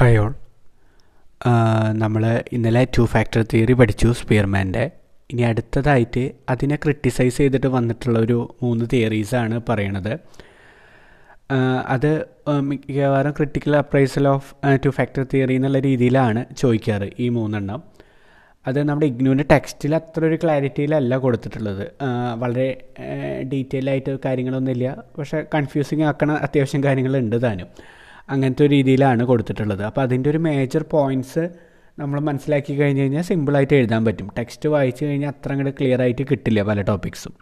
Hi all നമ്മൾ ഇന്നലെ to factor theory പഠിച്ചു സ്പിയർമാന്റെ ഇനി അടുത്തതായിട്ട് അതിനെ ക്രിട്ടിസൈസ് ചെയ്തിട്ട് വന്നിട്ടുള്ള ഒരു മൂന്ന് തിയറീസാണ് പറയണത്. അത് മിക്കവാറും critical appraisal of two factor theory എന്നുള്ള രീതിയിലാണ് ചോദിക്കാറ് ഈ മൂന്നെണ്ണം. അത് നമ്മുടെ ഇഗ്നുവിന്റെ ടെക്സ്റ്റിൽ അത്ര ഒരു ക്ലാരിറ്റിയിലല്ല കൊടുത്തിട്ടുള്ളത്. വളരെ ഡീറ്റെയിൽ ആയിട്ട് കാര്യങ്ങളൊന്നുമില്ല. പക്ഷേ കൺഫ്യൂസിങ് ആക്കണ അത്യാവശ്യം കാര്യങ്ങളുണ്ട് താനും. അങ്ങനത്തെ ഒരു രീതിയിലാണ് കൊടുത്തിട്ടുള്ളത്. അപ്പോൾ അതിന്റെ ഒരു മേജർ പോയിന്റ്സ് നമ്മൾ മനസ്സിലാക്കി കഴിഞ്ഞ് കഴിഞ്ഞാൽ സിമ്പിളായിട്ട് എഴുതാൻ പറ്റും. ടെക്സ്റ്റ് വായിച്ചു കഴിഞ്ഞാൽ അത്ര അങ്ങോട്ട് ക്ലിയർ ആയിട്ട് കിട്ടില്ല പല ടോപ്പിക്സും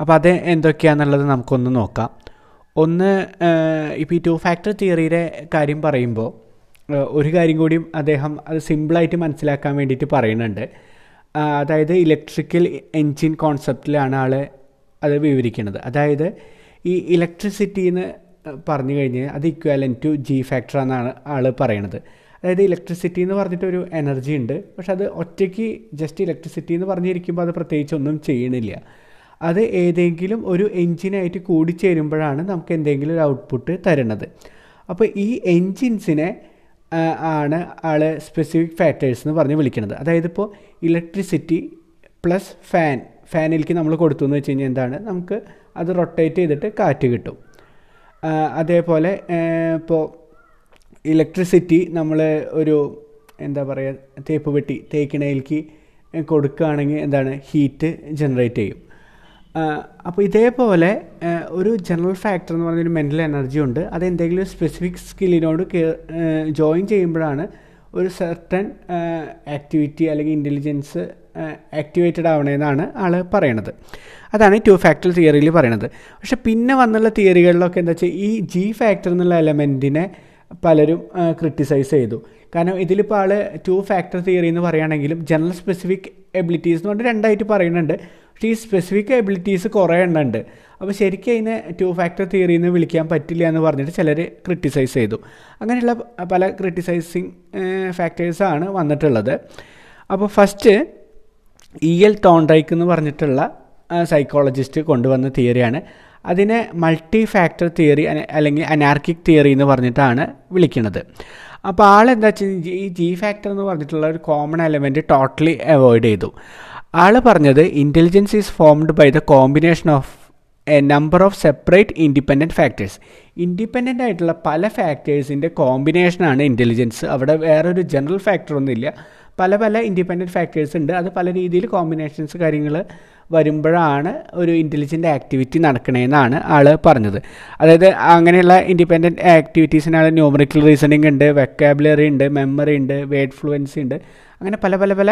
അപ്പോൾ അത് എന്തൊക്കെയാണെന്നുള്ളത് നമുക്കൊന്ന് നോക്കാം. ഒന്ന് ഇപ്പോൾ ഈ ടു ഫാക്ടർ തിയറിയുടെ കാര്യം പറയുമ്പോൾ ഒരു കാര്യം കൂടിയും അദ്ദേഹം അത് സിമ്പിളായിട്ട് മനസ്സിലാക്കാൻ വേണ്ടിയിട്ട് പറയുന്നുണ്ട്. അതായത് ഇലക്ട്രിക്കൽ എൻജിൻ കോൺസെപ്റ്റിലാണ് ആൾ അത് വിവരിക്കുന്നത് അതായത് ഈ ഇലക്ട്രിസിറ്റിന്ന് പറഞ്ഞു കഴിഞ്ഞാൽ അത് ഇക്വാലൻ ടു ജി ഫാക്ടർ എന്നാണ് ആൾ പറയണത്. അതായത് ഇലക്ട്രിസിറ്റി എന്ന് പറഞ്ഞിട്ടൊരു എനർജി ഉണ്ട്. പക്ഷെ അത് ഒറ്റയ്ക്ക് ജസ്റ്റ് ഇലക്ട്രിസിറ്റി എന്ന് പറഞ്ഞിരിക്കുമ്പോൾ അത് പ്രത്യേകിച്ച് ഒന്നും ചെയ്യണില്ല. അത് ഏതെങ്കിലും ഒരു എൻജിനായിട്ട് കൂടിച്ചേരുമ്പോഴാണ് നമുക്ക് എന്തെങ്കിലും ഒരു ഔട്ട്പുട്ട് തരുന്നത്. അപ്പോൾ ഈ എൻജിൻസിനെ ആണ് ആൾ സ്പെസിഫിക് ഫാക്ടേഴ്സ് എന്ന് പറഞ്ഞ് വിളിക്കുന്നത് അതായത് ഇപ്പോൾ ഇലക്ട്രിസിറ്റി പ്ലസ് ഫാൻ ഫാനിലേക്ക് നമ്മൾ കൊടുത്തു എന്ന് വെച്ച് കഴിഞ്ഞാൽ എന്താണ്? നമുക്ക് അത് റൊട്ടേറ്റ് ചെയ്തിട്ട് കാറ്റ് കിട്ടും. അതേപോലെ ഇപ്പോൾ ഇലക്ട്രിസിറ്റി നമ്മൾ ഒരു എന്താ പറയുക തേപ്പ് പെട്ടി തേക്കിണയിലേക്ക് കൊടുക്കുകയാണെങ്കിൽ എന്താണ് ഹീറ്റ് ജനറേറ്റ് ചെയ്യും. അപ്പോൾ ഇതേപോലെ ഒരു ജനറൽ ഫാക്ടർ എന്ന് പറഞ്ഞൊരു മെന്റൽ എനർജി ഉണ്ട്. അത് എന്തെങ്കിലും സ്പെസിഫിക് സ്കില്ലിനോട് ജോയിൻ ചെയ്യുമ്പോഴാണ് ഒരു സെർട്ടൺ ആക്ടിവിറ്റി അല്ലെങ്കിൽ ഇന്റലിജൻസ് ആക്ടിവേറ്റഡ് ആവണമെന്നാണ് ആൾ പറയണത്. അതാണ് ടു ഫാക്ടർ തിയറിയിൽ പറയണത്. പക്ഷെ പിന്നെ വന്നുള്ള തിയറികളിലൊക്കെ എന്താ വെച്ചാൽ ഈ ജി ഫാക്ടർ എന്നുള്ള എലമെന്റിനെ പലരും ക്രിട്ടിസൈസ് ചെയ്തു. കാരണം ഇതിലിപ്പോൾ ആൾ ടു ഫാക്ടർ തിയറി എന്ന് പറയുകയാണെങ്കിലും ജനറൽ സ്പെസിഫിക് എബിലിറ്റീസ് എന്ന് പറഞ്ഞിട്ട് രണ്ടായിട്ട് പറയുന്നുണ്ട്. പക്ഷേ ഈ സ്പെസിഫിക് എബിലിറ്റീസ് കുറേ എണ്ണുണ്ട് അപ്പോൾ ശരിക്കും അതിനെ ടു ഫാക്ടർ തിയറി എന്ന് വിളിക്കാൻ പറ്റില്ല എന്ന് പറഞ്ഞിട്ട് ചിലർ ക്രിട്ടിസൈസ് ചെയ്തു. അങ്ങനെയുള്ള പല ക്രിട്ടിസൈസിങ് ഫാക്ടേഴ്സാണ് വന്നിട്ടുള്ളത്. അപ്പോൾ ഫസ്റ്റ് ഇ എൽ ടോൺഡൈക്ക് എന്ന് പറഞ്ഞിട്ടുള്ള സൈക്കോളജിസ്റ്റ് കൊണ്ടുവന്ന തിയറിയാണ് അതിനെ മൾട്ടി ഫാക്ടർ തിയറി അല്ലെങ്കിൽ അനാർക്കിക് തിയറി എന്ന് പറഞ്ഞിട്ടാണ് വിളിക്കുന്നത്. അപ്പോൾ ആളെന്താ വെച്ചാൽ ഈ ജി ഫാക്ടർ എന്ന് പറഞ്ഞിട്ടുള്ള ഒരു കോമൺ എലമെന്റ് ടോട്ടലി അവോയ്ഡ് ചെയ്തു. ആൾ പറഞ്ഞത് intelligence is formed by the combination of a number of separate independent factors independent ആയിട്ടുള്ള പല ഫാക്ടേഴ്സിന്റെ കോമ്പിനേഷനാണ് ഇന്റലിജൻസ് അവിടെ വേറൊരു ജനറൽ ഫാക്ടർ ഒന്നുമില്ല. പല പല ഇൻഡിപെൻഡന്റ് ഫാക്ടേഴ്സ് ഉണ്ട്. അത് പല രീതിയിൽ കോമ്പിനേഷൻസ് കാര്യങ്ങൾ വരുമ്പോഴാണ് ഒരു ഇന്റലിജന്റ് ആക്ടിവിറ്റി നടക്കണേന്നാണ് ആൾ പറഞ്ഞത്. അതായത് അങ്ങനെയുള്ള ഇൻഡിപെൻഡന്റ് ആക്ടിവിറ്റീസിനാണ് ന്യൂമറിക്കൽ റീസണിങ് ഉണ്ട് വെക്കാബുലറി ഉണ്ട് മെമ്മറി ഉണ്ട് വേഡ് ഫ്ലുവൻസി ഉണ്ട്. അങ്ങനെ പല പല പല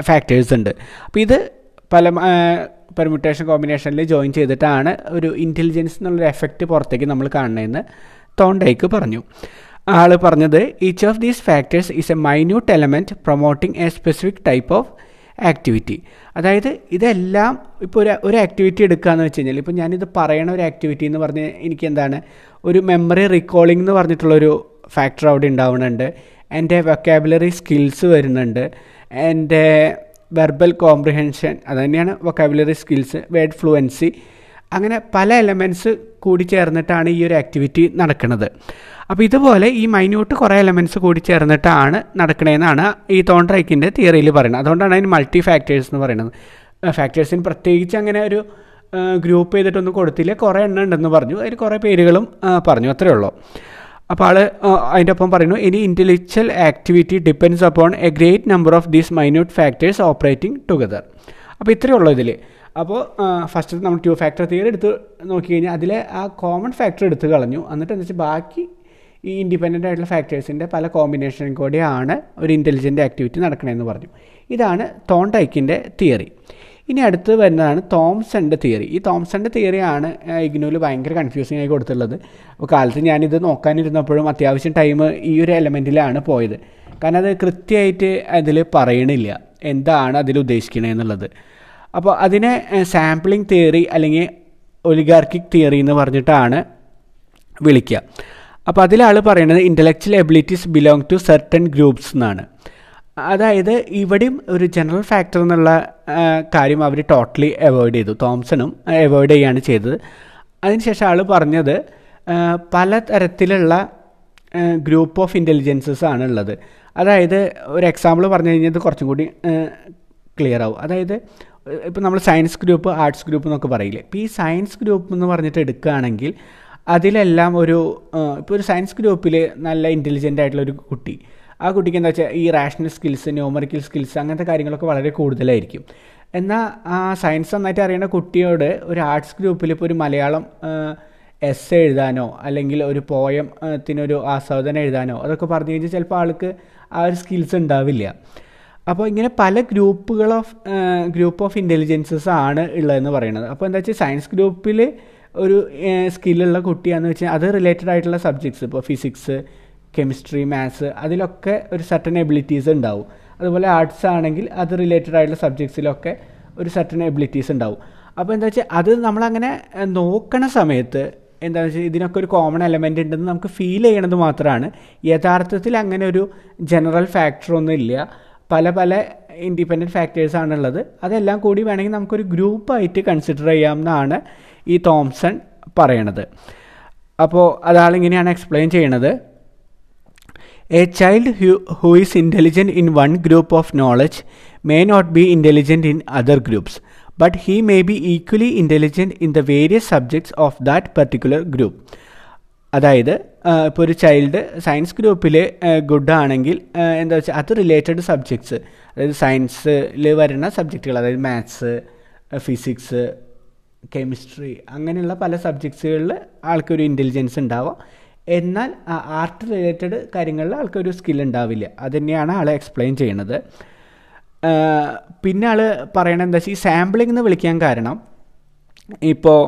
ഫാക്ടേഴ്സ് ഉണ്ട്. അപ്പോൾ ഇത് പല പെർമ്യൂട്ടേഷൻ കോമ്പിനേഷനിൽ ജോയിൻ ചെയ്തിട്ടാണ് ഒരു ഇന്റലിജൻസ് എന്നുള്ളൊരു എഫക്റ്റ് പുറത്തേക്ക് നമ്മൾ കാണുന്നതെന്ന് തോണ്ടയ്ക്ക് പറഞ്ഞു. ആൾ പറഞ്ഞത് each of these factors is a minute element promoting a specific type of activity അതായത് ഇതെല്ലാം ഇപ്പോൾ ഒരു ഒരു ആക്ടിവിറ്റി എടുക്കുകയെന്ന് വെച്ച് കഴിഞ്ഞാൽ ഇപ്പോൾ ഞാനിത് പറയണ ഒരു ആക്ടിവിറ്റി എന്ന് പറഞ്ഞ് എനിക്ക് എന്താണ് ഒരു മെമ്മറി റീകോളിംഗ് എന്ന് പറഞ്ഞിട്ടുള്ളൊരു ഫാക്ടർ അവിടെ ഉണ്ടാവുന്നുണ്ട്. എന്റെ വൊക്കാബുലറി സ്കിൽസ് വരുന്നുണ്ട്. എന്റെ വെർബൽ കോംപ്രിഹെൻഷൻ അത് തന്നെയാണ് വൊക്കാബുലറി സ്കിൽസ് വേഡ് ഫ്ലുവൻസി അങ്ങനെ പല എലമെന്റ്സ് കൂടി ചേർന്നിട്ടാണ് ഈ ഒരു ആക്ടിവിറ്റി നടക്കുന്നത്. അപ്പോൾ ഇതുപോലെ ഈ മൈന്യൂട്ട് കുറേ എലമെന്റ്സ് കൂടി ചേർന്നിട്ടാണ് നടക്കണതെന്നാണ് ഈ തോൺട്രൈക്കിന്റെ തിയറിയിൽ പറയുന്നത്. അതുകൊണ്ടാണ് അതിന് മൾട്ടി ഫാക്ടേഴ്സ് എന്ന് പറയുന്നത്. ഫാക്ടേഴ്സിന് പ്രത്യേകിച്ച് അങ്ങനെ ഒരു ഗ്രൂപ്പ് ചെയ്തിട്ടൊന്നും കൊടുത്തില്ല. കുറേ എണ്ണം ഉണ്ടെന്ന് പറഞ്ഞു. അതിൽ കുറേ പേരുകളും പറഞ്ഞു. അത്രയേ ഉള്ളൂ. അപ്പോൾ ആൾ അതിന്റെ ഒപ്പം പറയുന്നു ഇനി intellectual activity depends upon a great number of these minute factors operating together അപ്പോൾ ഇത്രയേ ഉള്ളൂ ഇതിൽ അപ്പോൾ ഫസ്റ്റ് നമ്മൾ ടു ഫാക്ടർ തിയറി എടുത്ത് നോക്കി കഴിഞ്ഞാൽ അതിലെ ആ കോമൺ ഫാക്ടർ എടുത്ത് കളഞ്ഞു. എന്നിട്ട് എന്താ വെച്ചാൽ ബാക്കി ഈ ഇൻഡിപെൻഡന്റ് ആയിട്ടുള്ള ഫാക്ടേഴ്സിന്റെ പല കോമ്പിനേഷനും കൂടിയാണ് ഒരു ഇന്റലിജന്റ് ആക്ടിവിറ്റി നടക്കണമെന്ന് പറഞ്ഞു. ഇതാണ് തോണ്ടൈക്കിന്റെ തിയറി ഇനി അടുത്ത് വരുന്നതാണ് തോംസന്റെ തിയറി ഈ തോംസന്റെ തിയറിയാണ് ഇഗ്നോയിൽ ഭയങ്കര കൺഫ്യൂസിങ് ആയി കൊടുത്തുള്ളത് അപ്പോൾ കാലത്ത് ഞാനിത് നോക്കാനിരുന്നപ്പോഴും അത്യാവശ്യം ടൈം ഈ ഒരു എലമെന്റിലാണ് പോയത്. കാരണം അത് കൃത്യമായിട്ട് അതിൽ പറയണില്ല. എന്താണ് അതിൽ ഉദ്ദേശിക്കണേ എന്നുള്ളത്. അപ്പോൾ അതിനെ സാമ്പിളിംഗ് തിയറി അല്ലെങ്കിൽ ഒലിഗാർക്കിക് തിയറി എന്ന് പറഞ്ഞിട്ടാണ് വിളിക്കുക. അപ്പോൾ അതിലാൾ പറയുന്നത് intellectual abilities belong to certain groups എന്നാണ്. അതായത് ഇവിടെയും ഒരു ജനറൽ ഫാക്ടർ എന്നുള്ള കാര്യം അവർ ടോട്ടലി അവോയ്ഡ് ചെയ്തു. തോംസണും അവോയ്ഡ് ചെയ്യുകയാണ് ചെയ്തത്. അതിനുശേഷം ആൾ പറഞ്ഞത് പലതരത്തിലുള്ള ഗ്രൂപ്പ് ഓഫ് ഇന്റലിജൻസസ് ആണ് ഉള്ളത്. അതായത് ഒരു എക്സാമ്പിൾ പറഞ്ഞു കഴിഞ്ഞാൽ ഇത് കുറച്ചും കൂടി ക്ലിയർ ആവും. അതായത് ഇപ്പോൾ നമ്മൾ സയൻസ് ഗ്രൂപ്പ് ആർട്സ് ഗ്രൂപ്പ് എന്നൊക്കെ പറയില്ലേ? ഇപ്പോൾ ഈ സയൻസ് ഗ്രൂപ്പ് എന്ന് പറഞ്ഞിട്ട് എടുക്കുകയാണെങ്കിൽ അതിലെല്ലാം ഒരു ഇപ്പോൾ ഒരു സയൻസ് ഗ്രൂപ്പിൽ നല്ല ഇന്റലിജന്റ് ആയിട്ടുള്ള ഒരു കുട്ടി ആ കുട്ടിക്ക് എന്താ വെച്ചാൽ ഈ റാഷണൽ സ്കിൽസ് ന്യൂമറിക്കൽ സ്കിൽസ് അങ്ങനത്തെ കാര്യങ്ങളൊക്കെ വളരെ കൂടുതലായിരിക്കും. എന്നാൽ ആ സയൻസ് നന്നായിട്ട് അറിയുന്ന കുട്ടിയോട് ഒരു ആർട്സ് ഗ്രൂപ്പിൽ ഇപ്പോൾ ഒരു മലയാളം എസ് എഴുതാനോ അല്ലെങ്കിൽ ഒരു പോയം ത്തിനൊരു ആസ്വാദനം എഴുതാനോ അതൊക്കെ പറഞ്ഞു കഴിഞ്ഞാൽ ചിലപ്പോൾ ആൾക്ക് ആ ഒരു സ്കിൽസ് ഉണ്ടാവില്ല. അപ്പോൾ ഇങ്ങനെ പല ഗ്രൂപ്പുകൾ ഓഫ് ഗ്രൂപ്പ് ഓഫ് ഇന്റലിജൻസസ് ആണ് ഉള്ളതെന്ന് പറയുന്നത്. അപ്പോൾ എന്താ വെച്ചാൽ സയൻസ് ഗ്രൂപ്പിൽ ഒരു സ്കില്ലുള്ള കുട്ടിയാണെന്ന് വെച്ചാൽ അത് റിലേറ്റഡ് ആയിട്ടുള്ള സബ്ജക്ട്സ് ഇപ്പോൾ ഫിസിക്സ് കെമിസ്ട്രി മാത്സ് അതിലൊക്കെ ഒരു സർട്ടൺ എബിലിറ്റീസ് ഉണ്ടാവും. അതുപോലെ ആർട്സ് ആണെങ്കിൽ അത് റിലേറ്റഡ് ആയിട്ടുള്ള സബ്ജക്ട്സിലൊക്കെ ഒരു സർട്ടൺ എബിലിറ്റീസ് ഉണ്ടാവും. അപ്പോൾ എന്താ വെച്ചാൽ അത് നമ്മളങ്ങനെ നോക്കണ സമയത്ത് എന്താണെന്ന് വെച്ചാൽ ഇതിനൊക്കെ ഒരു കോമൺ എലമെന്റ് ഉണ്ടെന്ന് നമുക്ക് ഫീൽ ചെയ്യണത് മാത്രമാണ്. യഥാർത്ഥത്തിൽ അങ്ങനെ ഒരു ജനറൽ ഫാക്ടറൊന്നും ഇല്ല. പല പല ഇൻഡിപെൻഡന്റ് ഫാക്ടേഴ്സ് ആണുള്ളത്. അതെല്ലാം കൂടി വേണമെങ്കിൽ നമുക്കൊരു ഗ്രൂപ്പായിട്ട് കൺസിഡർ ചെയ്യാമെന്നാണ് ഈ തോംസൺ പറയണത്. അപ്പോൾ അതാളിങ്ങനെയാണ് എക്സ്പ്ലെയിൻ ചെയ്യണത്. A child who is intelligent in one group of knowledge may not be intelligent in other groups but he may be equally intelligent in the various subjects of that particular group അതായത് ഇപ്പോൾ ഒരു child science ഗ്രൂപ്പിൽ good ആണെങ്കിൽ എന്താ വെച്ചാൽ അത് related subjects അതായത് സയൻസിൽ വരുന്ന സബ്ജക്റ്റുകൾ അതായത് മാത്സ് ഫിസിക്സ് കെമിസ്ട്രി അങ്ങനെയുള്ള പല സബ്ജക്ട്സുകളിൽ ആൾക്കൊരു ഇന്റലിജൻസ് ഉണ്ടാവാം. എന്നാൽ ആർട്ട് റിലേറ്റഡ് കാര്യങ്ങളിൽ ആൾക്കൊരു സ്കിൽ ഉണ്ടാവില്ല. അത് തന്നെയാണ് ആൾ എക്സ്പ്ലെയിൻ ചെയ്യണത് പിന്നെ ആൾ പറയണത് എന്താ വെച്ചാൽ ഈ സാമ്പിളിംഗ് എന്ന് വിളിക്കാൻ കാരണം ഇപ്പോൾ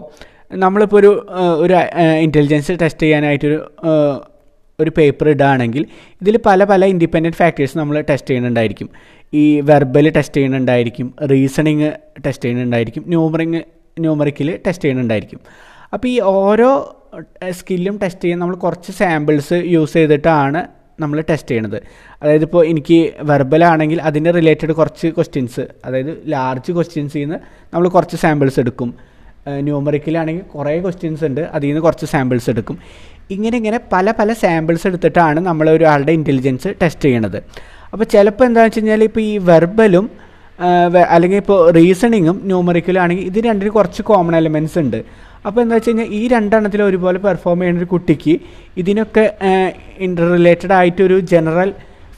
നമ്മളിപ്പോൾ ഒരു ഒരു ഇന്റലിജൻസ് ടെസ്റ്റ് ചെയ്യാനായിട്ടൊരു ഒരു പേപ്പർ ഇടുകയാണെങ്കിൽ ഇതിൽ പല പല ഇൻഡിപെൻഡന്റ് ഫാക്ടേഴ്സ് നമ്മൾ ടെസ്റ്റ് ചെയ്യുന്നുണ്ടായിരിക്കും. ഈ വെർബൽ ടെസ്റ്റ് ചെയ്യുന്നുണ്ടായിരിക്കും റീസണിങ് ടെസ്റ്റ് ചെയ്യുന്നുണ്ടായിരിക്കും ന്യൂമറിങ് ന്യൂമറിക്കൽ ടെസ്റ്റ് ചെയ്യുന്നുണ്ടായിരിക്കും. അപ്പോൾ ഈ ഓരോ സ്കില്ലും ടെസ്റ്റ് ചെയ്യാൻ നമ്മൾ കുറച്ച് സാമ്പിൾസ് യൂസ് ചെയ്തിട്ടാണ് നമ്മൾ ടെസ്റ്റ് ചെയ്യണത്. അതായത് ഇപ്പോൾ എനിക്ക് വെർബലാണെങ്കിൽ അതിന്റെ റിലേറ്റഡ് കുറച്ച് ക്വസ്റ്റ്യൻസ് അതായത് ലാർജ് ക്വസ്റ്റ്യൻസിൽ നിന്ന് നമ്മൾ കുറച്ച് സാമ്പിൾസ് എടുക്കും. ന്യൂമറിക്കലാണെങ്കിൽ കുറേ ക്വസ്റ്റ്യൻസ് ഉണ്ട് അതിൽ നിന്ന് കുറച്ച് സാമ്പിൾസ് എടുക്കും. ഇങ്ങനെ ഇങ്ങനെ പല പല സാമ്പിൾസ് എടുത്തിട്ടാണ് നമ്മൾ ഒരാളുടെ ഇന്റലിജൻസ് ടെസ്റ്റ് ചെയ്യണത്. അപ്പോൾ ചിലപ്പോൾ എന്താണെന്ന് വെച്ച് കഴിഞ്ഞാൽ ഇപ്പോൾ ഈ വെർബലും അല്ലെങ്കിൽ ഇപ്പോൾ റീസണിങ്ങും ന്യൂമറിക്കലും ആണെങ്കിൽ ഇത് രണ്ടിന് കുറച്ച് കോമൺ എലമെന്റ്സ് ഉണ്ട്. അപ്പോൾ എന്താ വെച്ച് കഴിഞ്ഞാൽ ഈ രണ്ടെണ്ണത്തിൽ ഒരുപോലെ പെർഫോം ചെയ്യുന്ന ഒരു കുട്ടിക്ക് ഇതിനൊക്കെ ഇന്റർ റിലേറ്റഡ് ആയിട്ടൊരു ജനറൽ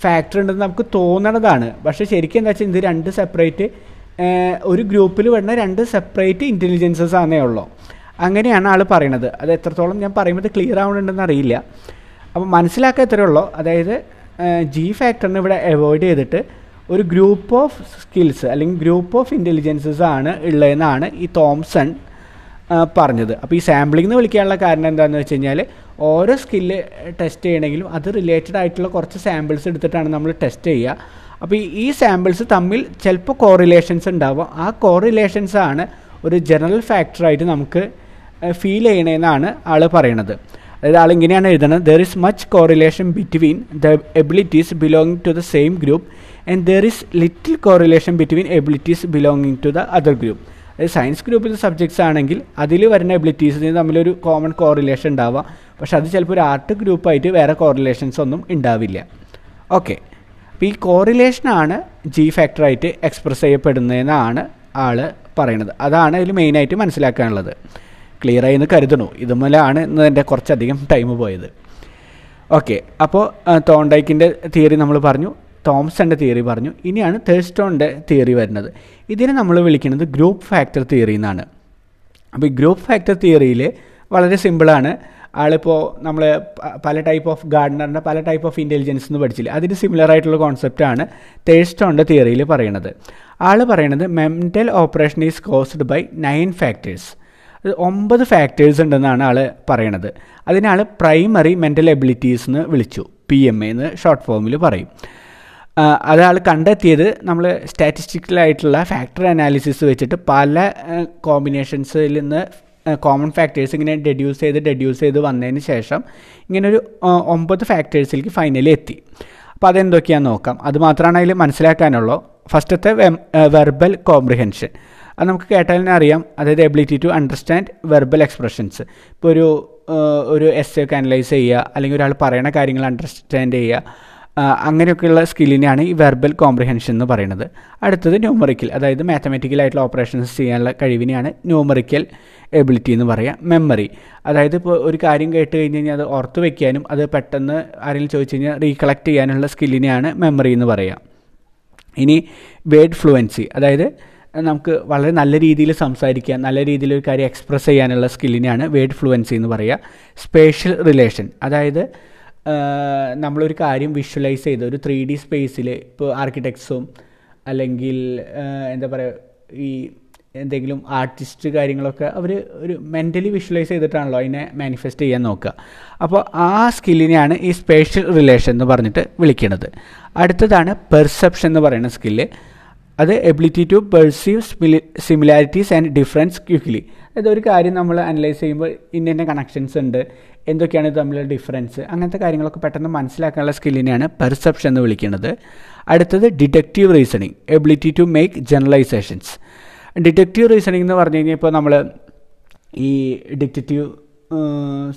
ഫാക്ടർ ഉണ്ടെന്ന് നമുക്ക് തോന്നണതാണ്. പക്ഷേ ശരിക്കും എന്താ വെച്ചാൽ ഇത് രണ്ട് സെപ്പറേറ്റ് ഒരു ഗ്രൂപ്പിൽ വരുന്ന രണ്ട് സെപ്പറേറ്റ് ഇന്റലിജൻസസ് ആണേ ഉള്ളൂ. അങ്ങനെയാണ് ആൾ പറയണത്. അത് എത്രത്തോളം ഞാൻ പറയുമ്പോൾ ക്ലിയർ ആവുന്നുണ്ടെന്ന് അറിയില്ല. അപ്പോൾ മനസ്സിലാക്കാൻ ഇത്രയേ ഉള്ളൂ. അതായത് ജി ഫാക്ടറിന് ഇവിടെ അവോയ്ഡ് ചെയ്തിട്ട് ഒരു ഗ്രൂപ്പ് ഓഫ് സ്കിൽസ് അല്ലെങ്കിൽ ഗ്രൂപ്പ് ഓഫ് ഇന്റലിജൻസസ് ആണ് ഉള്ളതെന്നാണ് ഈ തോംസൺ പറഞ്ഞത്. അപ്പോൾ ഈ സാമ്പിളിംഗ് എന്ന് വിളിക്കാനുള്ള കാരണം എന്താണെന്ന് വെച്ച് കഴിഞ്ഞാൽ ഓരോ സ്കില്ല് ടെസ്റ്റ് ചെയ്യണമെങ്കിലും അത് റിലേറ്റഡ് ആയിട്ടുള്ള കുറച്ച് സാമ്പിൾസ് എടുത്തിട്ടാണ് നമ്മൾ ടെസ്റ്റ് ചെയ്യുക. അപ്പോൾ ഈ സാമ്പിൾസ് തമ്മിൽ ചിലപ്പോൾ കോറിലേഷൻസ് ഉണ്ടാവും. ആ കോറിലേഷൻസ് ആണ് ഒരു ജനറൽ ഫാക്ടറായിട്ട് നമുക്ക് ഫീൽ ചെയ്യണമെന്നാണ് ആൾ പറയണത്. അതായത് ആൾ ഇങ്ങനെയാണ് എഴുതുന്നത് there is much correlation between the abilities belonging to the same group and there is little correlation between abilities belonging to the other group science ഗ്രൂപ്പിലെ സബ്ജക്ട്സ് ആണെങ്കിൽ അതിൽ വരുന്ന എബിലിറ്റീസിന് തമ്മിലൊരു കോമൺ കോറിലേഷൻ ഉണ്ടാവാം. പക്ഷെ അത് ചിലപ്പോൾ ഒരു ആർട്ട് ഗ്രൂപ്പായിട്ട് വേറെ കോറിലേഷൻസ് ഒന്നും ഉണ്ടാവില്ല. ഓക്കെ അപ്പോൾ ഈ കോറിലേഷനാണ് ജി ഫാക്ടറായിട്ട് എക്സ്പ്രസ് ചെയ്യപ്പെടുന്നതെന്നാണ് ആൾ പറയണത്. അതാണ് അതിൽ മെയിനായിട്ട് മനസ്സിലാക്കാനുള്ളത്. ക്ലിയർ ആയി എന്ന് കരുതണു. ഇതുമൂലമാണ് ഇന്ന് എന്റെ കുറച്ചധികം ടൈം പോയത്. ഓക്കെ അപ്പോൾ തോണ്ടൈക്കിന്റെ തിയറി നമ്മൾ പറഞ്ഞു. തോംസന്റെ തിയറി പറഞ്ഞു. ഇനിയാണ് തേഴ്സ്റ്റോണിന്റെ തിയറി വരുന്നത്. ഇതിനെ നമ്മൾ വിളിക്കുന്നത് ഗ്രൂപ്പ് ഫാക്ടർ തിയറി എന്നാണ്. അപ്പോൾ ഈ ഗ്രൂപ്പ് ഫാക്ടർ തിയറിയിൽ വളരെ സിമ്പിളാണ് ആളിപ്പോൾ നമ്മൾ പല ടൈപ്പ് ഓഫ് ഗാർഡനറിന്റെ പല ടൈപ്പ് ഓഫ് ഇന്റലിജൻസ് എന്ന് പഠിച്ചില്ല. അതിന് സിമിലർ ആയിട്ടുള്ള കോൺസെപ്റ്റാണ് തേഴ്സ്റ്റോണിന്റെ തിയറിയിൽ പറയുന്നത്. ആൾ പറയുന്നത് mental operation is caused by nine factors. ഒമ്പത് ഫാക്ടേഴ്സ് ഉണ്ടെന്നാണ് ആൾ പറയണത്. അതിനാൾ പ്രൈമറി മെന്റൽ എബിലിറ്റീസ് എന്ന് വിളിച്ചു. പി എം എ എന്ന് ഷോർട്ട് ഫോമിൽ പറയും. അതാൾ കണ്ടെത്തിയത് നമ്മൾ സ്റ്റാറ്റിസ്റ്റിക്കലായിട്ടുള്ള ഫാക്ടർ അനാലിസിസ് വെച്ചിട്ട് പല കോമ്പിനേഷൻസിൽ നിന്ന് കോമൺ ഫാക്ടേഴ്സ് ഇങ്ങനെ ഡെഡ്യൂസ് ചെയ്ത് ഡെഡ്യൂസ് ചെയ്ത് വന്നതിന് ശേഷം ഇങ്ങനെ ഒരു ഒമ്പത് ഫാക്ടേഴ്സിലേക്ക് ഫൈനലി എത്തി. അപ്പോൾ അതെന്തൊക്കെയാണെന്ന് നോക്കാം. അത് മാത്രമാണ് അതിൽ മനസ്സിലാക്കാനുള്ളൂ. ഫസ്റ്റത്തെ വെർബൽ കോംപ്രിഹെൻഷൻ അത് നമുക്ക് കേട്ടാൽ തന്നെ അറിയാം. അതായത് ability to understand verbal expressions ഇപ്പോൾ ഒരു ഒരു എസ് ഒക്കെ അനലൈസ് ചെയ്യുക അല്ലെങ്കിൽ ഒരാൾ പറയുന്ന കാര്യങ്ങൾ അണ്ടർസ്റ്റാൻഡ് ചെയ്യുക. അങ്ങനെയൊക്കെയുള്ള സ്കില്ലിനെയാണ് ഈ വെർബൽ കോംപ്രിഹെൻഷൻ എന്ന് പറയുന്നത്. അടുത്തത് ന്യൂമറിക്കൽ അതായത് മാത്തമാറ്റിക്കൽ ആയിട്ടുള്ള ഓപ്പറേഷൻസ് ചെയ്യാനുള്ള കഴിവിനെയാണ് ന്യൂമറിക്കൽ എബിലിറ്റി എന്ന് പറയുക മെമ്മറി അതായത് ഇപ്പോൾ ഒരു കാര്യം കേട്ട് കഴിഞ്ഞ് കഴിഞ്ഞാൽ അത് ഓർത്ത് വയ്ക്കാനും അത് പെട്ടെന്ന് ആരെങ്കിലും ചോദിച്ചു കഴിഞ്ഞാൽ റീകളക്ട് ചെയ്യാനുള്ള സ്കില്ലിനെയാണ് മെമ്മറി എന്ന് പറയുക ഇനി വേഡ് ഫ്ലുവൻസി അതായത് നമുക്ക് വളരെ നല്ല രീതിയിൽ സംസാരിക്കാൻ നല്ല രീതിയിൽ ഒരു കാര്യം എക്സ്പ്രസ് ചെയ്യാനുള്ള സ്കില്ലിനെയാണ് വേഡ് ഫ്ലുവൻസി എന്ന് പറയുക സ്പേഷ്യൽ റിലേഷൻ അതായത് നമ്മളൊരു കാര്യം വിഷ്വലൈസ് ചെയ്ത് ഒരു ത്രീ ഡി സ്പേസിൽ ഇപ്പോൾ ആർക്കിടെക്ട്സും അല്ലെങ്കിൽ എന്താ പറയുക ഈ എന്തെങ്കിലും ആർട്ടിസ്റ്റ് കാര്യങ്ങളൊക്കെ അവർ ഒരു മെന്റലി വിഷ്വലൈസ് ചെയ്തിട്ടാണല്ലോ അതിനെ മാനിഫെസ്റ്റ് ചെയ്യാൻ നോക്കുക. അപ്പോൾ ആ സ്കില്ലിനെയാണ് ഈ സ്പേഷ്യൽ റിലേഷൻ എന്ന് പറഞ്ഞിട്ട് വിളിക്കുന്നത് അടുത്തതാണ് പെർസെപ്ഷൻ എന്ന് പറയുന്ന സ്കില്ല് അത് ability to perceive similarities and difference quickly അതായത് ഒരു കാര്യം നമ്മൾ അനലൈസ് ചെയ്യുമ്പോൾ ഇന്ന ഇന്ന കണക്ഷൻസ് ഉണ്ട്. എന്തൊക്കെയാണ് തമ്മിലുള്ള ഡിഫറൻസ് അങ്ങനത്തെ കാര്യങ്ങളൊക്കെ പെട്ടെന്ന് മനസ്സിലാക്കാനുള്ള സ്കില്ലിനെയാണ് പെർസെപ്ഷൻ എന്ന് വിളിക്കുന്നത്. അടുത്തത് detective reasoning ability to make generalisations detective reasoning എന്ന് പറഞ്ഞു കഴിഞ്ഞാൽ ഇപ്പോൾ നമ്മൾ ഈ ഡിറ്റക്റ്റീവ്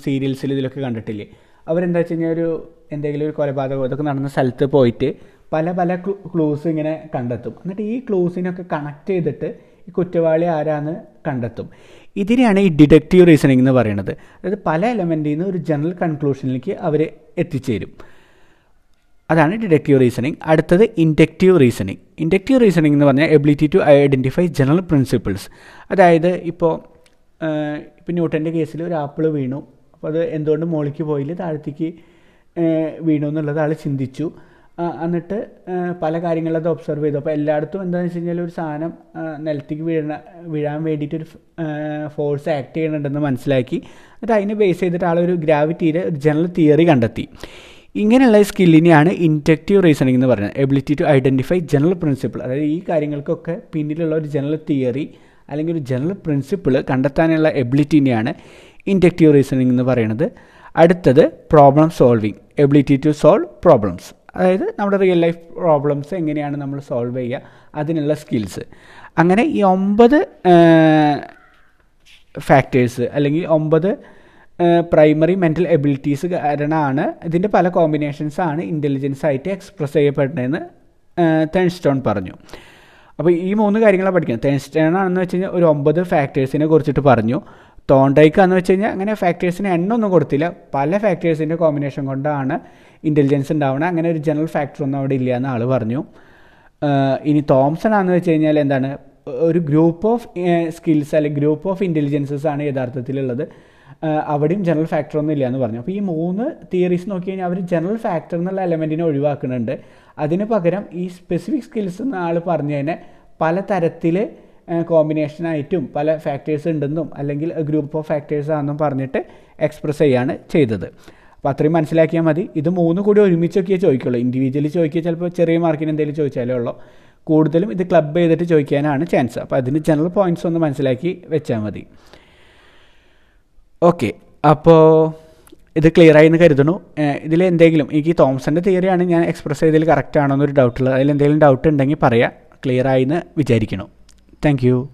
സീരിയൽസിൽ ഇതിലൊക്കെ കണ്ടിട്ടില്ലേ? അവരെന്താ വെച്ച് കഴിഞ്ഞാൽ ഒരു എന്തെങ്കിലും ഒരു കൊലപാതകം അതൊക്കെ നടന്ന സ്ഥലത്ത് പോയിട്ട് പല പല ക്ലൂസ് ഇങ്ങനെ കണ്ടെത്തും. എന്നിട്ട് ഈ ക്ലൂസിനൊക്കെ കണക്ട് ചെയ്തിട്ട് ഈ കുറ്റവാളി ആരാന്ന് കണ്ടെത്തും. ഇതിനെയാണ് ഈ ഡിഡക്റ്റീവ് റീസണിങ് എന്ന് പറയുന്നത്. അതായത് പല എലമെന്റിൽ നിന്ന് ഒരു ജനറൽ കൺക്ലൂഷനിലേക്ക് അവർ എത്തിച്ചേരും. അതാണ് ഡിഡക്റ്റീവ് റീസണിങ് അടുത്തത് ഇൻഡക്റ്റീവ് റീസണിങ് ഇൻഡക്റ്റീവ് റീസണിങ് എന്ന് പറഞ്ഞാൽ ability to identify general principles അതായത് ഇപ്പോൾ ഇപ്പോൾ ന്യൂട്ടന്റെ കേസിൽ ഒരു ആപ്പിൾ വീണു. അപ്പോൾ അത് എന്തുകൊണ്ട് മുകളിലേക്ക് പോയില്ല? താഴത്തേക്ക് വീണു എന്നുള്ളത് ആൾ ചിന്തിച്ചു. എന്നിട്ട് പല കാര്യങ്ങളും അത് ഒബ്സർവ് ചെയ്തു. അപ്പോൾ എല്ലായിടത്തും എന്താണെന്ന് വെച്ച് കഴിഞ്ഞാൽ ഒരു സാധനം നിലത്തേക്ക് വീഴണ വീഴാൻ വേണ്ടിയിട്ട് ഒരു ഫോഴ്സ് ആക്ട് ചെയ്യണുണ്ടെന്ന് മനസ്സിലാക്കി. എന്നിട്ട് അതിനെ ബേസ് ചെയ്തിട്ട് ആളൊരു ഗ്രാവിറ്റിയിലെ ഒരു ജനറൽ തിയറി കണ്ടെത്തി. ഇങ്ങനെയുള്ള സ്കില്ലിനെയാണ് ഇന്റക്റ്റീവ് റീസണിങ് എന്ന് പറയുന്നത്. Ability to identify general principle അതായത് ഈ കാര്യങ്ങൾക്കൊക്കെ പിന്നിലുള്ള ഒരു ജനറൽ തിയറി അല്ലെങ്കിൽ ഒരു ജനറൽ പ്രിൻസിപ്പിൾ കണ്ടെത്താനുള്ള എബിലിറ്റിനെയാണ് ഇന്റക്റ്റീവ് റീസണിങ് എന്ന് പറയുന്നത്. അടുത്തത് problem solving ability to solve problems അതായത് നമ്മുടെ റിയൽ ലൈഫ് പ്രോബ്ലംസ് എങ്ങനെയാണ് നമ്മൾ സോൾവ് ചെയ്യുക അതിനുള്ള സ്കിൽസ് അങ്ങനെ ഈ ഒമ്പത് ഫാക്ടേഴ്സ് അല്ലെങ്കിൽ ഒമ്പത് പ്രൈമറി മെന്റൽ എബിലിറ്റീസ് കാരണമാണ് ഇതിന്റെ പല കോമ്പിനേഷൻസ് ആണ് ഇന്റലിജൻസ് ആയിട്ട് എക്സ്പ്രസ് ചെയ്യപ്പെടുന്നതെന്ന് തേൺസ്റ്റോൺ പറഞ്ഞു. അപ്പോൾ ഈ മൂന്ന് കാര്യങ്ങളാണ് പഠിക്കുന്നത്. തേൺസ്റ്റോൺ ആണെന്ന് വെച്ച് കഴിഞ്ഞാൽ ഒരു ഒമ്പത് ഫാക്ടേഴ്സിനെ കുറിച്ചിട്ട് പറഞ്ഞു. തോണ്ടൈക്ക് എന്ന് വെച്ച് കഴിഞ്ഞാൽ അങ്ങനെ ഫാക്ടേഴ്സിന് എണ്ണൊന്നും കൊടുത്തില്ല. പല ഫാക്ടേഴ്സിന്റെ കോമ്പിനേഷൻ കൊണ്ടാണ് ഇന്റലിജൻസ് ഉണ്ടാവുന്നത് അങ്ങനെ ഒരു ജനറൽ ഫാക്ടർ ഒന്നും അവിടെ ഇല്ല എന്ന് ആൾ പറഞ്ഞു ഇനി തോംസൺ ആണെന്ന് വെച്ച് കഴിഞ്ഞാൽ എന്താണ്? ഒരു ഗ്രൂപ്പ് ഓഫ് സ്കിൽസ് അല്ലെങ്കിൽ ഗ്രൂപ്പ് ഓഫ് ഇന്റലിജൻസസ് ആണ് യഥാർത്ഥത്തിലുള്ളത്. അവിടെയും ജനറൽ ഫാക്ടർ ഒന്നും ഇല്ല എന്ന് പറഞ്ഞു. അപ്പോൾ ഈ മൂന്ന് തിയറീസ് നോക്കി കഴിഞ്ഞാൽ അവർ ജനറൽ ഫാക്ടർ എന്നുള്ള എലമെന്റിനെ ഒഴിവാക്കുന്നുണ്ട്. അതിന് പകരം ഈ സ്പെസിഫിക് സ്കിൽസ് എന്ന ആൾ പറഞ്ഞതിനെ പല തരത്തിൽ കോമ്പിനേഷനായിട്ടും പല ഫാക്ടേഴ്സ് ഉണ്ടെന്നും അല്ലെങ്കിൽ ഗ്രൂപ്പ് ഓഫ് ഫാക്ടേഴ്സ് ആണെന്നും പറഞ്ഞിട്ട് എക്സ്പ്രസ് ചെയ്യാണ് ചെയ്തത്. അപ്പോൾ അത്രയും മനസ്സിലാക്കിയാൽ മതി. ഇത് മൂന്ന് കൂടി ഒരുമിച്ചൊക്കെയേ ചോദിക്കുള്ളൂ. ഇൻഡിവിജ്വലി ചോദിക്കുക ചിലപ്പോൾ ചെറിയ മാർക്കിന് എന്തെങ്കിലും ചോദിച്ചാലേ ഉള്ളൂ. കൂടുതലും ഇത് ക്ലബ് ചെയ്തിട്ട് ചോദിക്കാനാണ് ചാൻസ് അപ്പോൾ അതിന് ജനറൽ പോയിന്റ്സ് ഒന്ന് മനസ്സിലാക്കി വെച്ചാൽ മതി. ഓക്കെ അപ്പോൾ ഇത് ക്ലിയർ ആയി എന്ന് കരുതുന്നു. ഇതിൽ എന്തെങ്കിലും എനിക്ക് തോംസന്റെ തിയറിയാണ് ഞാൻ എക്സ്പ്രസ് ചെയ്തതിൽ കറക്റ്റ് ആണോ എന്നൊരു ഡൗട്ടുള്ളത് അതിൽ എന്തെങ്കിലും ഡൗട്ട് ഉണ്ടെങ്കിൽ പറയാം. ക്ലിയർ ആയി എന്ന് വിചാരിക്കണം Thank you.